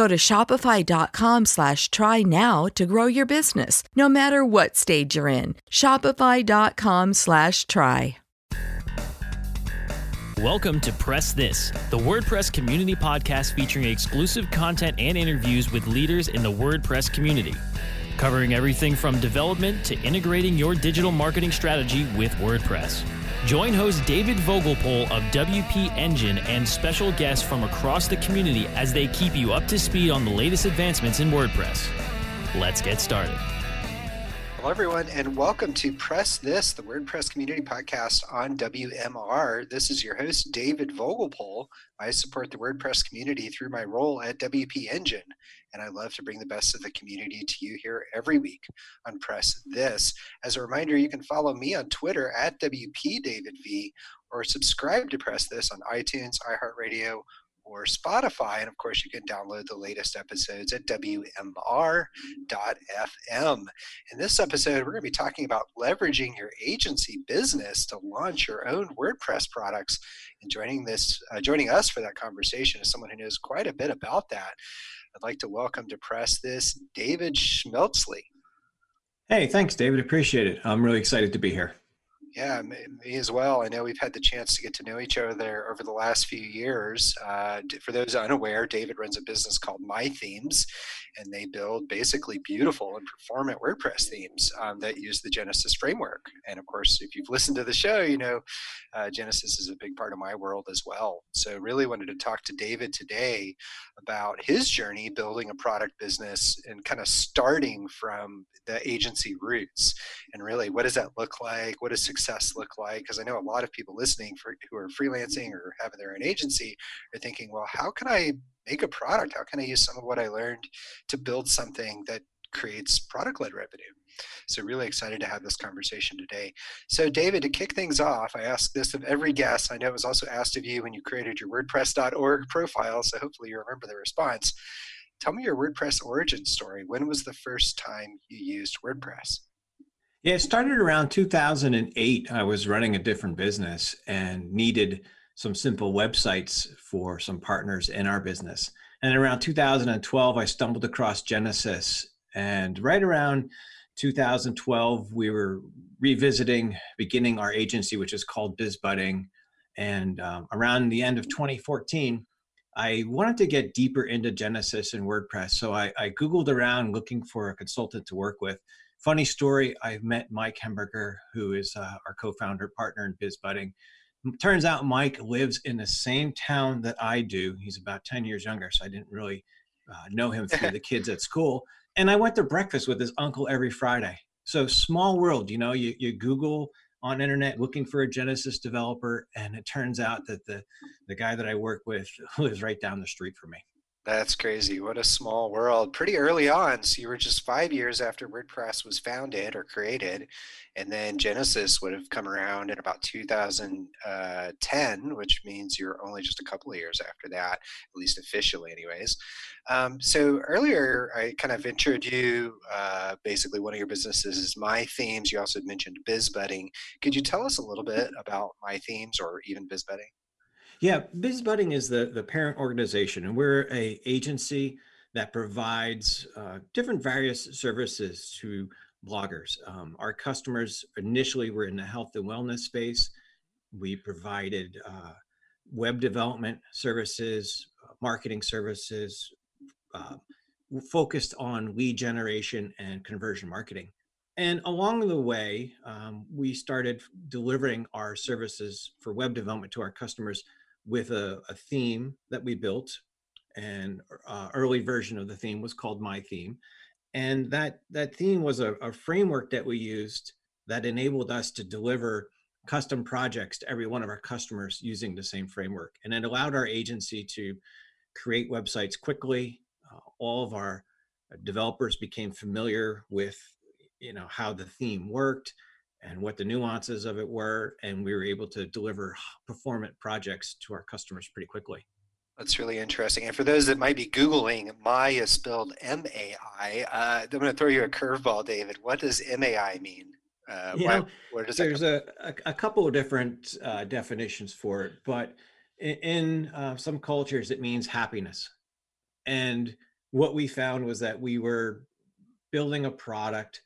Go to shopify.com slash try now to grow your business, no matter what stage you're in. Shopify.com slash try. Welcome to Press This, the WordPress community podcast featuring exclusive content and interviews with leaders in the WordPress community, covering everything from development to integrating your digital marketing strategy with WordPress. Join host David Vogelpohl of WP Engine and special guests from across the community as they keep you up to speed on the latest advancements in WordPress. Let's get started. Hello, everyone, and welcome to Press This, the WordPress community podcast on WMR. This is your host, David Vogelpohl. I support the WordPress community through my role at WP Engine, and I love to bring the best of the community to you here every week on Press This. As a reminder, you can follow me on Twitter at WPDavidV or subscribe to Press This on iTunes, iHeartRadio, or Spotify. And of course, you can download the latest episodes at WMR.fm. In this episode, we're going to be talking about leveraging your agency business to launch your own WordPress products. And joining this, uh, joining us for that conversation is someone who knows quite a bit about that. I'd like to welcome to press this David Schmeltzley. Hey, thanks, David. Appreciate it. I'm really excited to be here. Yeah, me, as well. I know we've had the chance to get to know each other there over the last few years. Uh, for those unaware, David runs a business called Mai Themes, and they build basically beautiful and performant WordPress themes um, that use the Genesis framework. And of course, if you've listened to the show, you know uh, Genesis is a big part of my world as well. So, really wanted to talk to David today about his journey building a product business and kind of starting from the agency roots. And really, what does that look like? What does success look like? Because I know a lot of people listening for, who are freelancing or having their own agency are thinking, well, how can I make a product? How can I use some of what I learned to build something that creates product led revenue? So, really excited to have this conversation today. So, David, to kick things off, I ask this of every guest. I know it was also asked of you when you created your WordPress.org profile, so hopefully you remember the response. Tell me your WordPress origin story. When was the first time you used WordPress? Yeah, it started around 2008. I was running a different business and needed some simple websites for some partners in our business. And around 2012, I stumbled across Genesis. And right around 2012, we were revisiting, beginning our agency, which is called BizBudding. And um, around the end of 2014, I wanted to get deeper into Genesis and WordPress. So I, I Googled around looking for a consultant to work with. Funny story, I met Mike Hemberger, who is uh, our co founder, partner in BizBudding turns out Mike lives in the same town that I do. He's about 10 years younger, so I didn't really uh, know him through the kids at school. And I went to breakfast with his uncle every Friday. So small world, you know, you, you Google on internet looking for a Genesis developer, and it turns out that the the guy that I work with lives right down the street from me. That's crazy. What a small world. Pretty early on. So you were just five years after WordPress was founded or created. And then Genesis would have come around in about 2010, which means you're only just a couple of years after that, at least officially, anyways. Um, so earlier, I kind of introed you. Uh, basically, one of your businesses is Mai Themes. You also mentioned BizBudding. Could you tell us a little bit about Mai Themes or even BizBudding? Yeah, BizBudding is the, the parent organization, and we're a agency that provides uh, different various services to bloggers. Um, our customers initially were in the health and wellness space. We provided uh, web development services, uh, marketing services, uh, focused on lead generation and conversion marketing. And along the way, um, we started delivering our services for web development to our customers with a, a theme that we built and uh, early version of the theme was called Mai Theme and that that theme was a, a, framework that we used that enabled us to deliver custom projects to every one of our customers using the same framework and it allowed our agency to create websites quickly. Uh, all of our developers became familiar with you know how the theme worked and what the nuances of it were and we were able to deliver performant projects to our customers pretty quickly that's really interesting. And for those that might be Googling, MAI is spelled M A I. Uh, I'm going to throw you a curveball, David. What does M A I mean? Uh, why, know, where does there's a, a, a, couple of different uh, definitions for it, but in, in uh, some cultures, it means happiness. And what we found was that we were building a product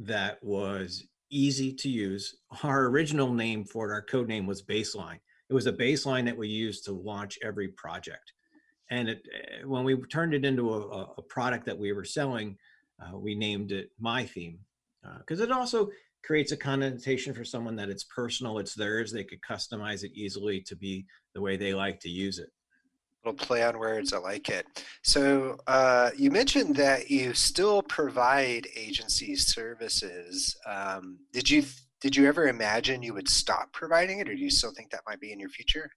that was easy to use. Our original name for it, our code name was Baseline. It was a baseline that we used to launch every project. And it, eh, when we turned it into a, a product that we were selling, uh, we named it Mai Theme because uh, it also creates a connotation for someone that it's personal, it's theirs. They could customize it easily to be the way they like to use it little play on words. I like it. So uh, you mentioned that you still provide agency services. Um, did you did you ever imagine you would stop providing it, or do you still think that might be in your future?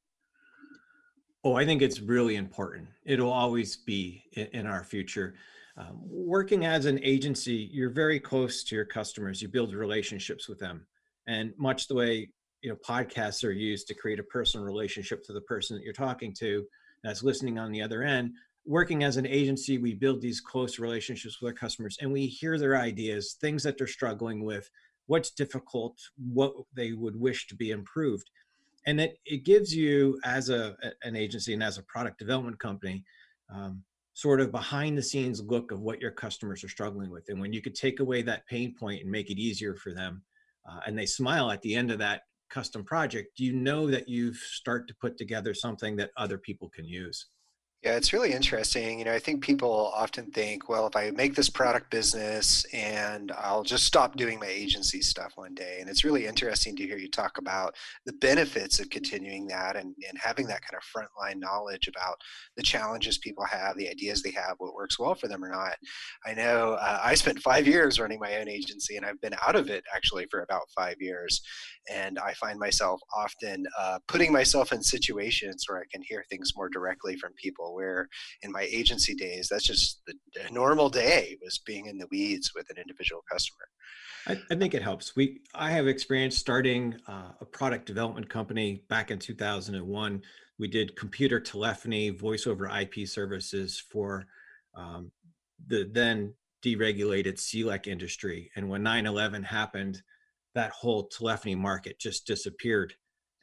Oh, I think it's really important. It'll always be in, our future. Um, working as an agency, you're very close to your customers. You build relationships with them, and much the way you know podcasts are used to create a personal relationship to the person that you're talking to that's listening on the other end working as an agency we build these close relationships with our customers and we hear their ideas things that they're struggling with what's difficult what they would wish to be improved. And it, it gives you as a an agency and as a product development company um, sort of behind the scenes look of what your customers are struggling with. And when you could take away that pain point and make it easier for them uh, and they smile at the end of that custom project, you know that you start to put together something that other people can use. Yeah, it's really interesting. You know, I think people often think, well, if I make this product business and I'll just stop doing my agency stuff one day. And it's really interesting to hear you talk about the benefits of continuing that and, and having that kind of frontline knowledge about the challenges people have, the ideas they have, what works well for them or not. I know uh, I spent five years running my own agency and I've been out of it actually for about five years. And I find myself often uh, putting myself in situations where I can hear things more directly from people where in my agency days that's just the normal day was being in the weeds with an individual customer. I, I think it helps. We i have experience starting uh, a product development company back in 2001 we did computer telephony voice over ip services for um, the then deregulated CLEC industry. And when 9-11 happened that whole telephony market just disappeared.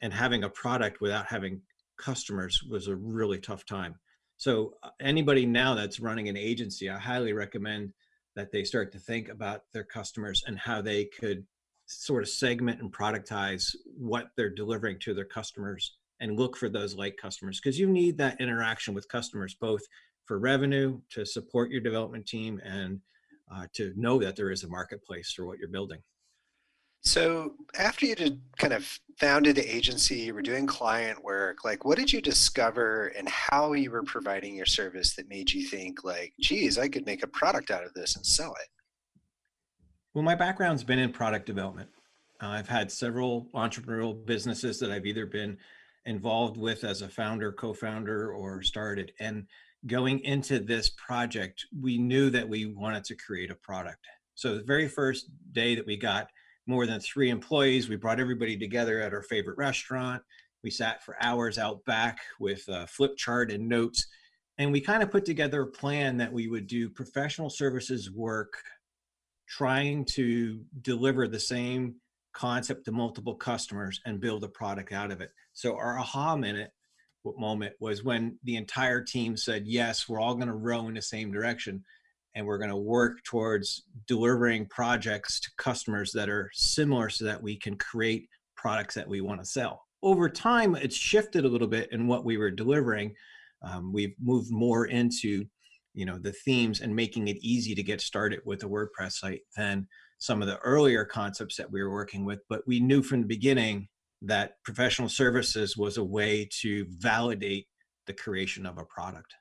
And having a product without having customers was a really tough time so uh, anybody now that's running an agency, I highly recommend that they start to think about their customers and how they could sort of segment and productize what they're delivering to their customers and look for those like customers because you need that interaction with customers both for revenue to support your development team and uh, to know that there is a marketplace for what you're building so after you did kind of founded the agency, you were doing client work, like what did you discover and how you were providing your service that made you think like, geez, I could make a product out of this and sell it? Well, my background's been in product development. Uh, I've had several entrepreneurial businesses that I've either been involved with as a founder, co founder, or started. And going into this project, we knew that we wanted to create a product. So the very first day that we got more than three employees, we brought everybody together at our favorite restaurant. We sat for hours out back with a flip chart and notes. And we kind of put together a plan that we would do professional services work trying to deliver the same concept to multiple customers and build a product out of it. So our aha minute moment was when the entire team said, yes, we're all going to row in the same direction and we're going to work towards delivering projects to customers that are similar so that we can create products that we want to sell. Over time, it's shifted a little bit in what we were delivering. Um, we've moved more into you know the themes and making it easy to get started with a wordpress site than some of the earlier concepts that we were working with but we knew from the beginning that professional services was a way to validate the creation of a product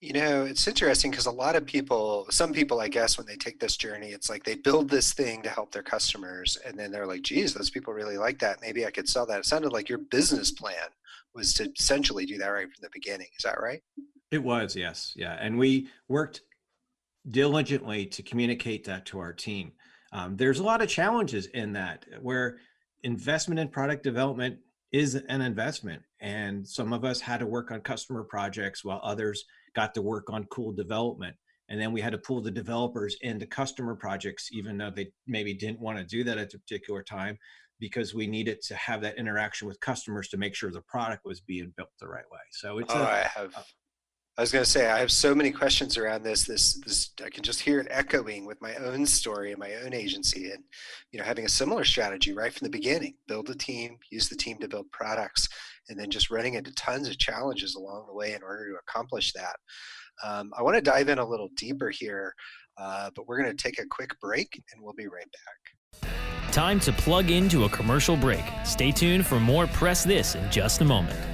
you know it's interesting because a lot of people some people i guess when they take this journey it's like they build this thing to help their customers and then they're like geez those people really like that maybe i could sell that it sounded like your business plan was to essentially do that right from the beginning is that right it was, yes. Yeah. And we worked diligently to communicate that to our team. Um, there's a lot of challenges in that where investment in product development is an investment. And some of us had to work on customer projects while others got to work on cool development. And then we had to pull the developers into customer projects, even though they maybe didn't want to do that at a particular time, because we needed to have that interaction with customers to make sure the product was being built the right way. So it's oh, a, I have I was going to say I have so many questions around this. This, this I can just hear it echoing with my own story and my own agency, and you know, having a similar strategy right from the beginning: build a team, use the team to build products, and then just running into tons of challenges along the way in order to accomplish that. Um, I want to dive in a little deeper here, uh, but we're going to take a quick break, and we'll be right back. Time to plug into a commercial break. Stay tuned for more Press This in just a moment.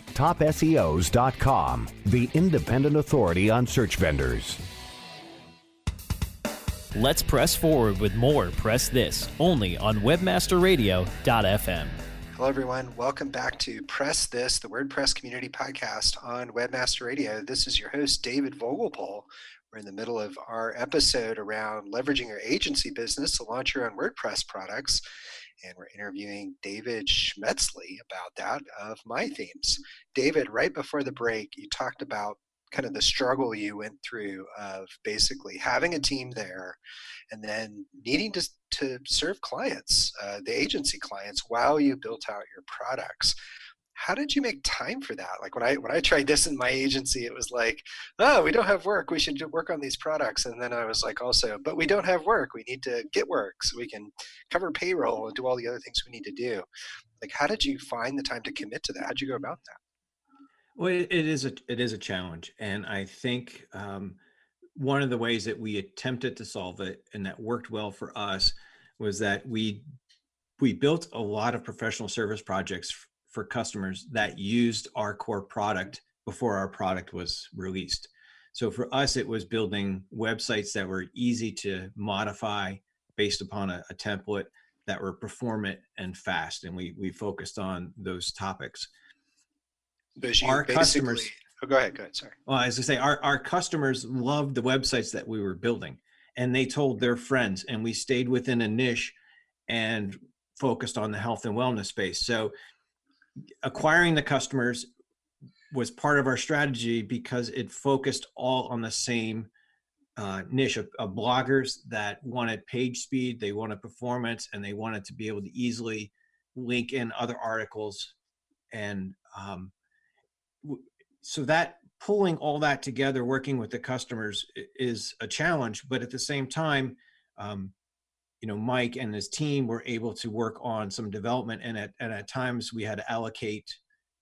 TopSEOs.com, the independent authority on search vendors. Let's press forward with more Press This only on WebmasterRadio.fm. Hello, everyone. Welcome back to Press This, the WordPress community podcast on Webmaster Radio. This is your host, David Vogelpohl. We're in the middle of our episode around leveraging your agency business to launch your own WordPress products. And we're interviewing David Schmetzley about that of Mai Themes. David, right before the break, you talked about kind of the struggle you went through of basically having a team there and then needing to, to serve clients, uh, the agency clients, while you built out your products. How did you make time for that? Like when I when I tried this in my agency, it was like, oh, we don't have work. We should work on these products. And then I was like, also, but we don't have work. We need to get work so we can cover payroll and do all the other things we need to do. Like, how did you find the time to commit to that? How'd you go about that? Well, it, is a it is a challenge, and I think um, one of the ways that we attempted to solve it and that worked well for us was that we we built a lot of professional service projects for customers that used our core product before our product was released. So for us, it was building websites that were easy to modify based upon a, a template that were performant and fast, and we we focused on those topics. our customers Oh, go ahead. Go ahead. Sorry. Well, as I say, our, our customers loved the websites that we were building and they told their friends, and we stayed within a niche and focused on the health and wellness space. So acquiring the customers was part of our strategy because it focused all on the same uh, niche of, of, bloggers that wanted page speed, they wanted performance, and they wanted to be able to easily link in other articles and um, so that pulling all that together working with the customers is a challenge but at the same time um, you know mike and his team were able to work on some development and at, and at times we had to allocate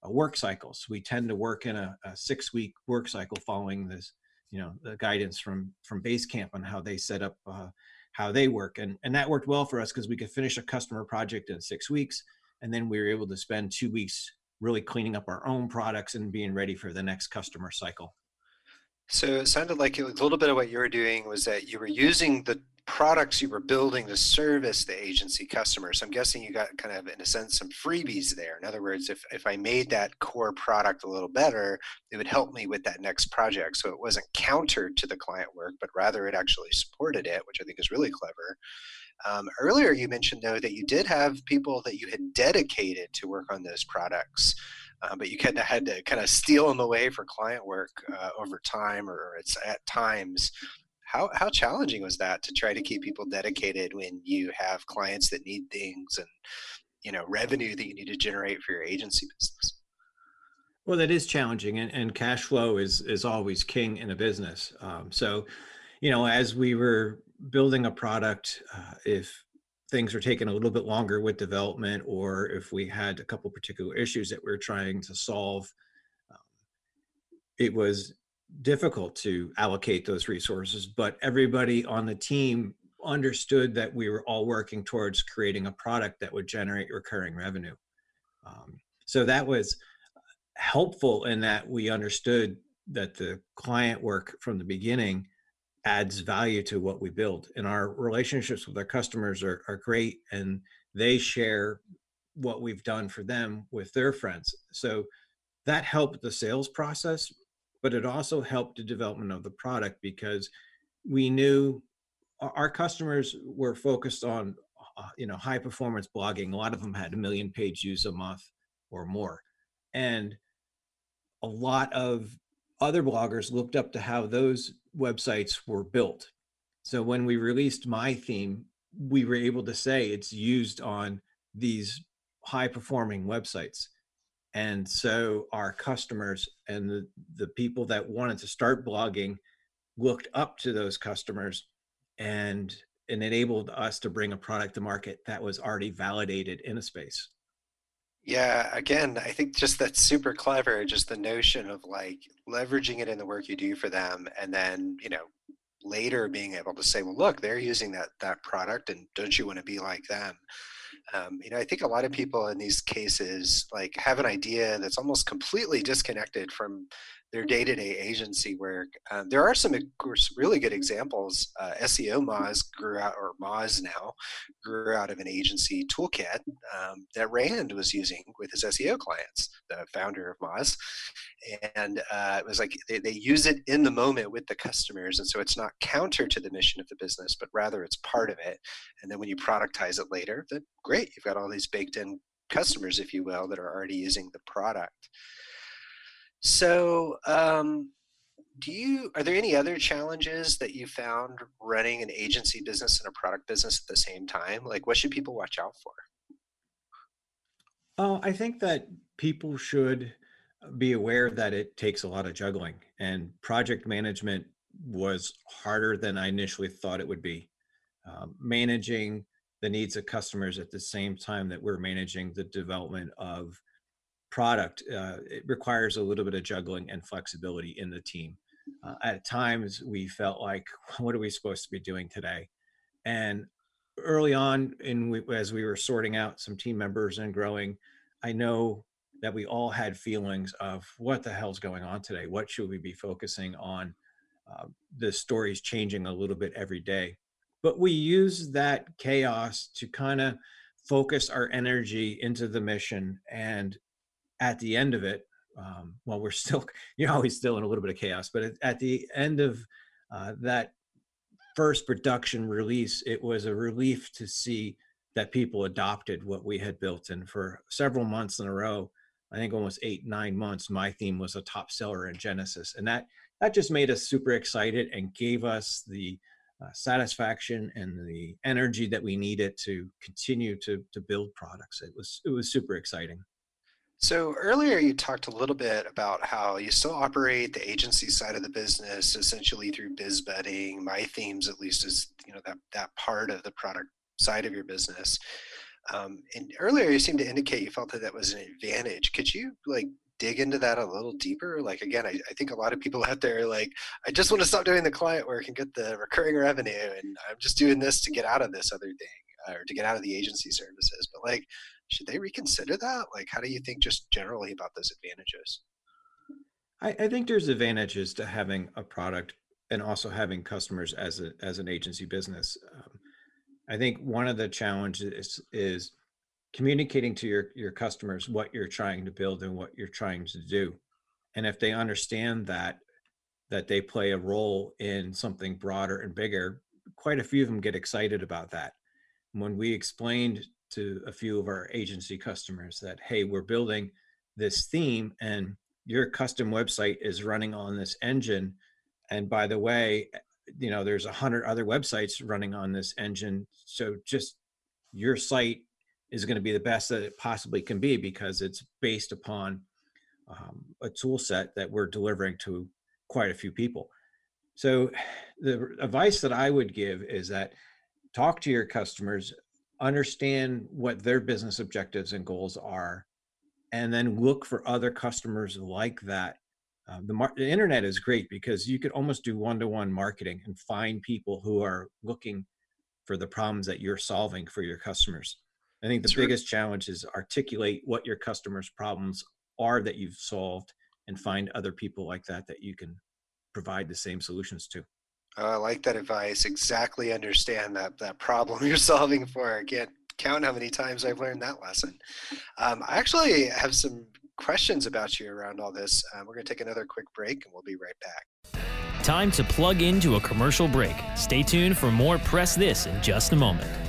uh, work cycles we tend to work in a, a six week work cycle following this you know the guidance from from basecamp on how they set up uh, how they work and and that worked well for us because we could finish a customer project in six weeks and then we were able to spend two weeks really cleaning up our own products and being ready for the next customer cycle. So it sounded like a little bit of what you were doing was that you were using the products you were building to service the agency customers. I'm guessing you got kind of, in a sense, some freebies there. In other words, if, if I made that core product a little better, it would help me with that next project. So it wasn't counter to the client work, but rather it actually supported it, which I think is really clever. Um, earlier, you mentioned though that you did have people that you had dedicated to work on those products, uh, but you kind of had to kind of steal them away for client work uh, over time, or it's at times. How how challenging was that to try to keep people dedicated when you have clients that need things and you know revenue that you need to generate for your agency business? Well, that is challenging, and, and cash flow is is always king in a business. Um, so, you know, as we were building a product, uh, if things are taking a little bit longer with development, or if we had a couple particular issues that we are trying to solve, um, it was difficult to allocate those resources. But everybody on the team understood that we were all working towards creating a product that would generate recurring revenue. Um, so that was helpful in that we understood that the client work from the beginning adds value to what we build. And our relationships with our customers are, are great and they share what we've done for them with their friends. So that helped the sales process, but it also helped the development of the product because we knew our customers were focused on uh, you know high performance blogging a lot of them had a million page views a month or more and a lot of other bloggers looked up to how those websites were built. So when we released Mai Theme, we were able to say it's used on these high performing websites. And so our customers and the, the people that wanted to start blogging looked up to those customers and, and enabled us to bring a product to market that was already validated in a space. Yeah, again, I think just that's super clever. Just the notion of like leveraging it in the work you do for them, and then you know later being able to say, well, look, they're using that that product, and don't you want to be like them? Um, you know, I think a lot of people in these cases like have an idea that's almost completely disconnected from their day-to-day agency work. Um, there are some, of course, really good examples. Uh, SEOmoz grew out, or Moz now, grew out of an agency toolkit um, that Rand was using with his SEO clients, the founder of Moz. And uh, it was like they, they use it in the moment with the customers. And so it's not counter to the mission of the business, but rather it's part of it. And then when you productize it later, then great, you've got all these baked in customers, if you will, that are already using the product. So, um, do you are there any other challenges that you found running an agency business and a product business at the same time? Like, what should people watch out for? Oh, I think that people should be aware that it takes a lot of juggling, and project management was harder than I initially thought it would be. Um, managing the needs of customers at the same time that we're managing the development of product, uh, it requires a little bit of juggling and flexibility in the team. Uh, at times, we felt like, what are we supposed to be doing today? And early on, in we, as we were sorting out some team members and growing, I know that we all had feelings of what the hell's going on today? What should we be focusing on? Uh, the story's changing a little bit every day. But we use that chaos to kind of focus our energy into the mission. And at the end of it, um, well, we're still, you're always still in a little bit of chaos, but at the end of uh, that first production release, it was a relief to see that people adopted what we had built. And for several months in a row, I think almost eight, nine months, Mai Theme was a top seller in Genesis. And that that just made us super excited and gave us the uh, satisfaction and the energy that we needed to continue to to build products. It was it was super exciting. So earlier you talked a little bit about how you still operate the agency side of the business essentially through BizBudding. Mai Themes, at least, is you know that that part of the product side of your business. Um, and earlier you seemed to indicate you felt that that was an advantage. Could you like dig into that a little deeper? Like again, I, I think a lot of people out there like, I just want to stop doing the client work and get the recurring revenue, and I'm just doing this to get out of this other thing or to get out of the agency services. But like, should they reconsider that? Like, how do you think just generally about those advantages? I, I think there's advantages to having a product and also having customers as a as an agency business. Um, I think one of the challenges is, is communicating to your your customers what you're trying to build and what you're trying to do and if they understand that that they play a role in something broader and bigger quite a few of them get excited about that when we explained to a few of our agency customers that hey we're building this theme and your custom website is running on this engine and by the way you know there's a hundred other websites running on this engine so just your site is going to be the best that it possibly can be because it's based upon um, a tool set that we're delivering to quite a few people. So, the advice that I would give is that talk to your customers, understand what their business objectives and goals are, and then look for other customers like that. Uh, the, mar- the internet is great because you could almost do one to one marketing and find people who are looking for the problems that you're solving for your customers. I think the biggest challenge is articulate what your customers' problems are that you've solved and find other people like that that you can provide the same solutions to. I like that advice. Exactly understand that that problem you're solving for. I can't count how many times I've learned that lesson. Um, I actually have some questions about you around all this. Um, we're going to take another quick break and we'll be right back. Time to plug into a commercial break. Stay tuned for more Press This in just a moment.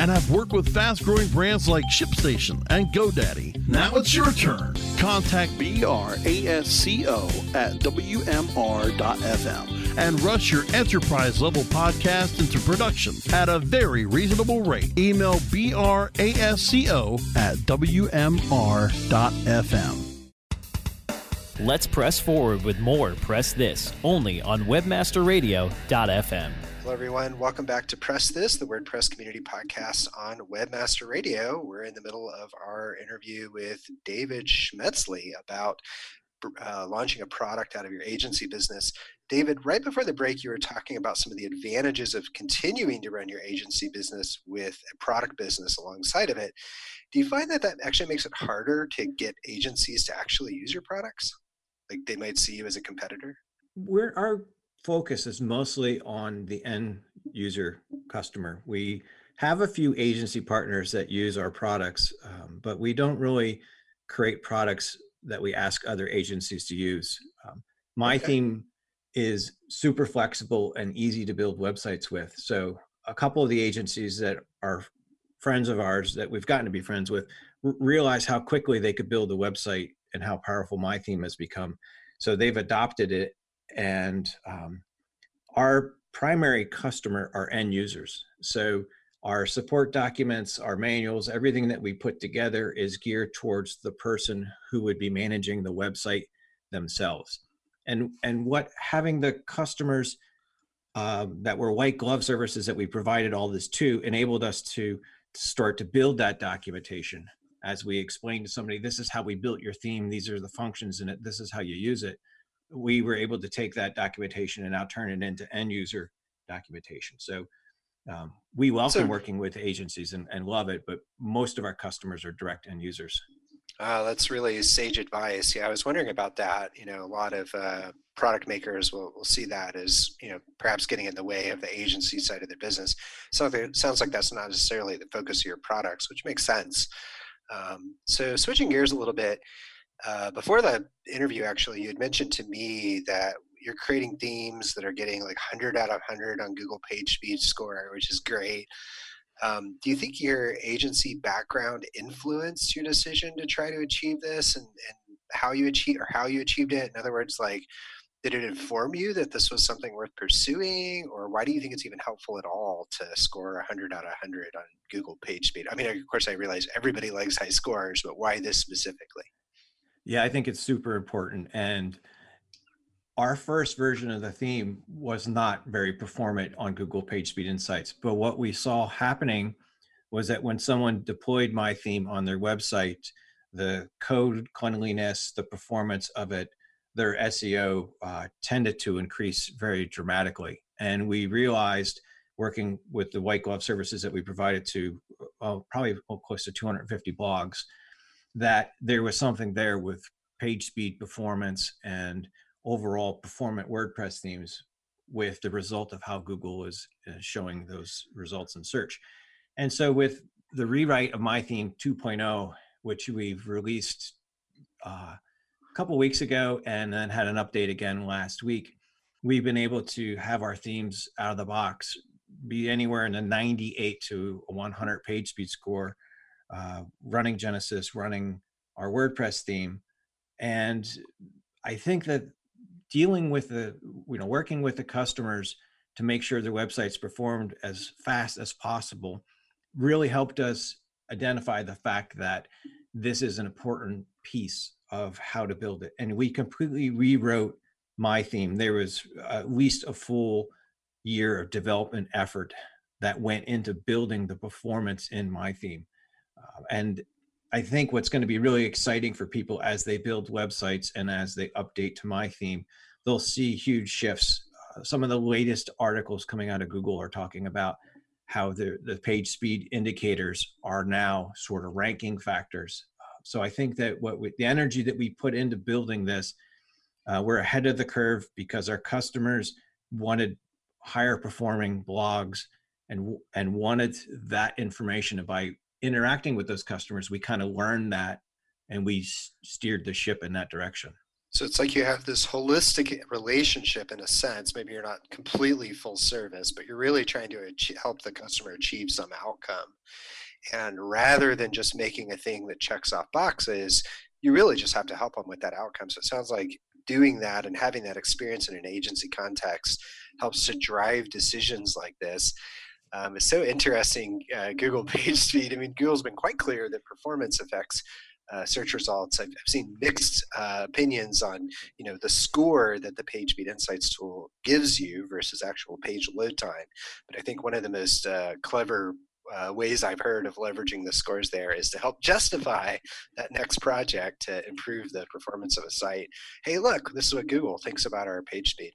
and have worked with fast growing brands like ShipStation and GoDaddy. Now it's your turn. Contact BRASCO at WMR.fm and rush your enterprise level podcast into production at a very reasonable rate. Email brasco at wmr.fm. Let's press forward with more Press This only on webmasterradio.fm. Hello, everyone. Welcome back to Press This, the WordPress community podcast on Webmaster Radio. We're in the middle of our interview with David Schmetzli about uh, launching a product out of your agency business. David, right before the break, you were talking about some of the advantages of continuing to run your agency business with a product business alongside of it. Do you find that that actually makes it harder to get agencies to actually use your products? Like they might see you as a competitor? We're, our focus is mostly on the end user customer. We have a few agency partners that use our products, um, but we don't really create products that we ask other agencies to use. Um, my okay. theme is super flexible and easy to build websites with. So a couple of the agencies that are friends of ours that we've gotten to be friends with r- realize how quickly they could build a website and how powerful Mai Theme has become. So they've adopted it, and um, our primary customer are end users. So our support documents, our manuals, everything that we put together is geared towards the person who would be managing the website themselves. And and what having the customers um, that were white glove services that we provided all this to enabled us to start to build that documentation as we explained to somebody this is how we built your theme these are the functions in it this is how you use it we were able to take that documentation and now turn it into end user documentation so um, we welcome so, working with agencies and, and love it but most of our customers are direct end users uh, that's really sage advice. Yeah, I was wondering about that. You know, a lot of uh, product makers will, will see that as you know perhaps getting in the way of the agency side of their business. So it sounds like that's not necessarily the focus of your products, which makes sense. Um, so switching gears a little bit, uh, before the interview, actually, you had mentioned to me that you're creating themes that are getting like 100 out of 100 on Google Page Speed Score, which is great. Um, do you think your agency background influenced your decision to try to achieve this, and, and how you achieve or how you achieved it? In other words, like did it inform you that this was something worth pursuing or why do you think it's even helpful at all to score 100 out of 100 on google page speed i mean of course i realize everybody likes high scores but why this specifically yeah i think it's super important and our first version of the theme was not very performant on google page speed insights but what we saw happening was that when someone deployed Mai Theme on their website the code cleanliness the performance of it their SEO uh, tended to increase very dramatically. And we realized working with the white glove services that we provided to uh, probably close to 250 blogs that there was something there with page speed performance and overall performant WordPress themes with the result of how Google is uh, showing those results in search. And so with the rewrite of Mai Theme 2.0, which we've released uh, a couple weeks ago and then had an update again last week. We've been able to have our themes out of the box be anywhere in the 98 to 100 page speed score, uh, running Genesis, running our WordPress theme. And I think that dealing with the, you know, working with the customers to make sure their websites performed as fast as possible really helped us identify the fact that this is an important piece of how to build it. And we completely rewrote Mai Theme. There was at least a full year of development effort that went into building the performance in Mai Theme. Uh, and I think what's going to be really exciting for people as they build websites and as they update to Mai Theme, they'll see huge shifts. Uh, some of the latest articles coming out of Google are talking about how the, the page speed indicators are now sort of ranking factors so I think that what we, the energy that we put into building this, uh, we're ahead of the curve because our customers wanted higher performing blogs and and wanted that information. And by interacting with those customers, we kind of learned that and we steered the ship in that direction. So it's like you have this holistic relationship in a sense. Maybe you're not completely full service, but you're really trying to help the customer achieve some outcome. And rather than just making a thing that checks off boxes, you really just have to help them with that outcome. So it sounds like doing that and having that experience in an agency context helps to drive decisions like this. Um, it's so interesting. Uh, Google page speed. I mean, Google's been quite clear that performance affects uh, search results. I've, I've seen mixed uh, opinions on you know the score that the PageSpeed Insights tool gives you versus actual page load time. But I think one of the most uh, clever uh, ways I've heard of leveraging the scores there is to help justify that next project to improve the performance of a site. Hey, look, this is what Google thinks about our page speed.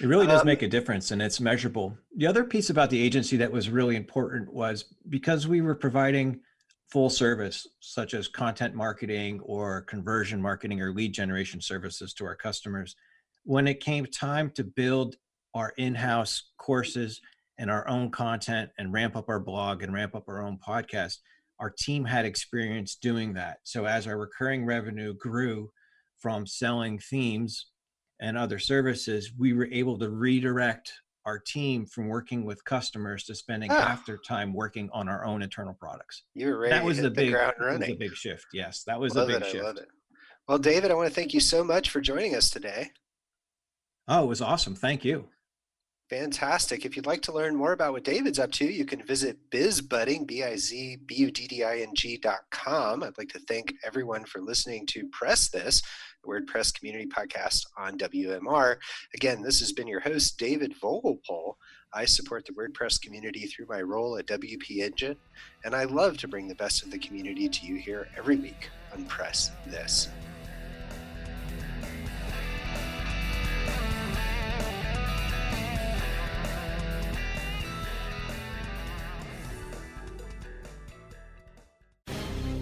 It really does um, make a difference and it's measurable. The other piece about the agency that was really important was because we were providing full service, such as content marketing or conversion marketing or lead generation services to our customers. When it came time to build our in house courses and our own content and ramp up our blog and ramp up our own podcast, our team had experience doing that. So as our recurring revenue grew from selling themes and other services, we were able to redirect our team from working with customers to spending Ah. half their time working on our own internal products. You were ready that was to the big, the that was the big shift. Yes, that was love the big it, shift. I love it. Well, David, I want to thank you so much for joining us today. Oh, it was awesome. Thank you. Fantastic. If you'd like to learn more about what David's up to, you can visit bizbudding, B-I-Z-B-U-D-D-I-N-G dot com. I'd like to thank everyone for listening to Press This, the WordPress community podcast on WMR. Again, this has been your host, David Vogelpohl. I support the WordPress community through my role at WP Engine, and I love to bring the best of the community to you here every week on Press This.